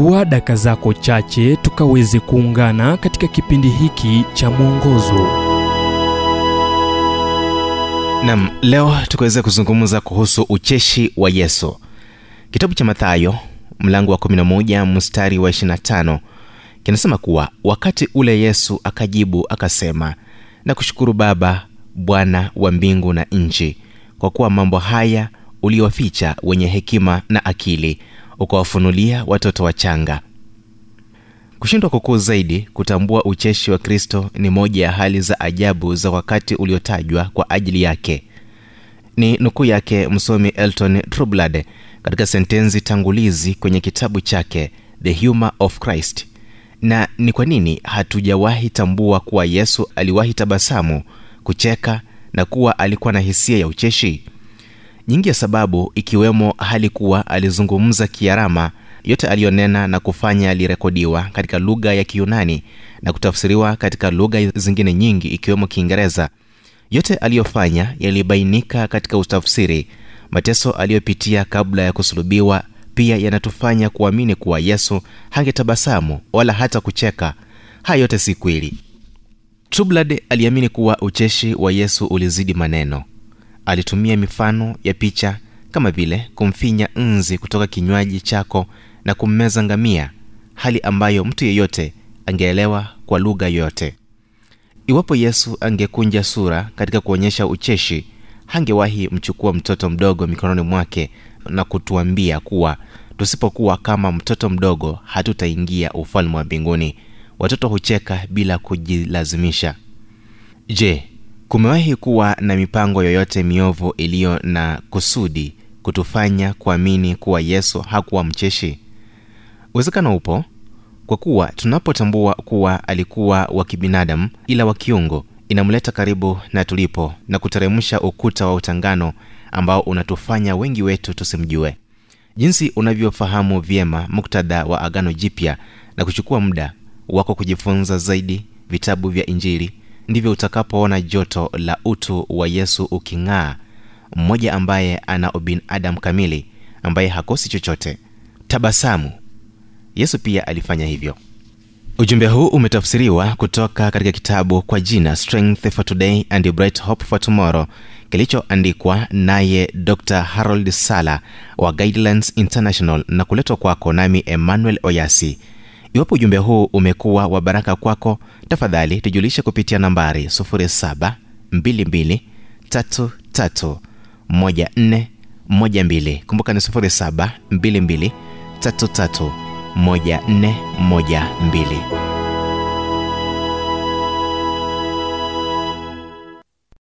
chukua daka zako chache tukaweze kuungana katika kipindi hiki cha mwongozo. Nam leo tukaweza kuzungumza kuhusu ucheshi wa yesu. Kitabu cha mathayo mlango wa 11 mstari wa 25 kinasema kuwa wakati ule yesu akajibu akasema na kushukuru baba bwana wa mbingu na nchi kwa kuwa mambo haya uliowaficha wenye hekima na akili ukawafunulia watoto wachanga. Kushindwa kukuu zaidi kutambua ucheshi wa kristo ni moja ya hali za ajabu za wakati uliotajwa kwa ajili yake. Ni nukuu yake msomi elton trublad katika sentensi tangulizi kwenye kitabu chake the humor of christ. Na ni kwa nini hatujawahi tambua kuwa yesu aliwahi tabasamu kucheka na kuwa alikuwa na hisia ya ucheshi nyingi ya sababu ikiwemo hali kuwa alizungumza kiarama yote aliyonena na kufanya yalirekodiwa katika lugha ya kiyunani na kutafsiriwa katika lugha zingine nyingi ikiwemo kiingereza. Yote aliyofanya yalibainika katika utafsiri. Mateso aliyopitia kabla ya kusulubiwa pia yanatufanya kuamini kuwa yesu hangetabasamu wala hata kucheka. Haya yote si kweli. Trublad aliamini kuwa ucheshi wa yesu ulizidi maneno alitumia mifano ya picha kama vile kumfinya nzi kutoka kinywaji chako na kummeza ngamia hali ambayo mtu yeyote angeelewa kwa lugha yoyote. Iwapo yesu angekunja sura katika kuonyesha ucheshi hangewahi mchukua mtoto mdogo mikononi mwake na kutuambia kuwa tusipokuwa kama mtoto mdogo hatutaingia ufalme wa mbinguni. Watoto hucheka bila kujilazimisha. Je kumewahi kuwa na mipango yoyote miovu iliyo na kusudi kutufanya kuamini kuwa yesu hakuwa mcheshi? Uwezekano upo kwa kuwa tunapotambua kuwa alikuwa wa kibinadamu ila wa kiungo inamleta karibu na tulipo na kuteremsha ukuta wa utangano ambao unatufanya wengi wetu tusimjue. Jinsi unavyofahamu vyema muktadha wa agano jipya na kuchukua muda wako kujifunza zaidi vitabu vya injili ndivyo utakapoona joto la utu wa yesu uking'aa mmoja ambaye ana ubinadamu kamili ambaye hakosi chochote. Tabasamu. Yesu pia alifanya hivyo. Ujumbe huu umetafsiriwa kutoka katika kitabu kwa jina strength for today and bright hope for tomorrow kilichoandikwa naye dr harold sala wa guidelines international na kuletwa kwako nami emmanuel oyasi iwapo ujumbe huu umekuwa wa baraka kwako tafadhali tujulishe kupitia nambari 722331412 kumbuka ni 722331412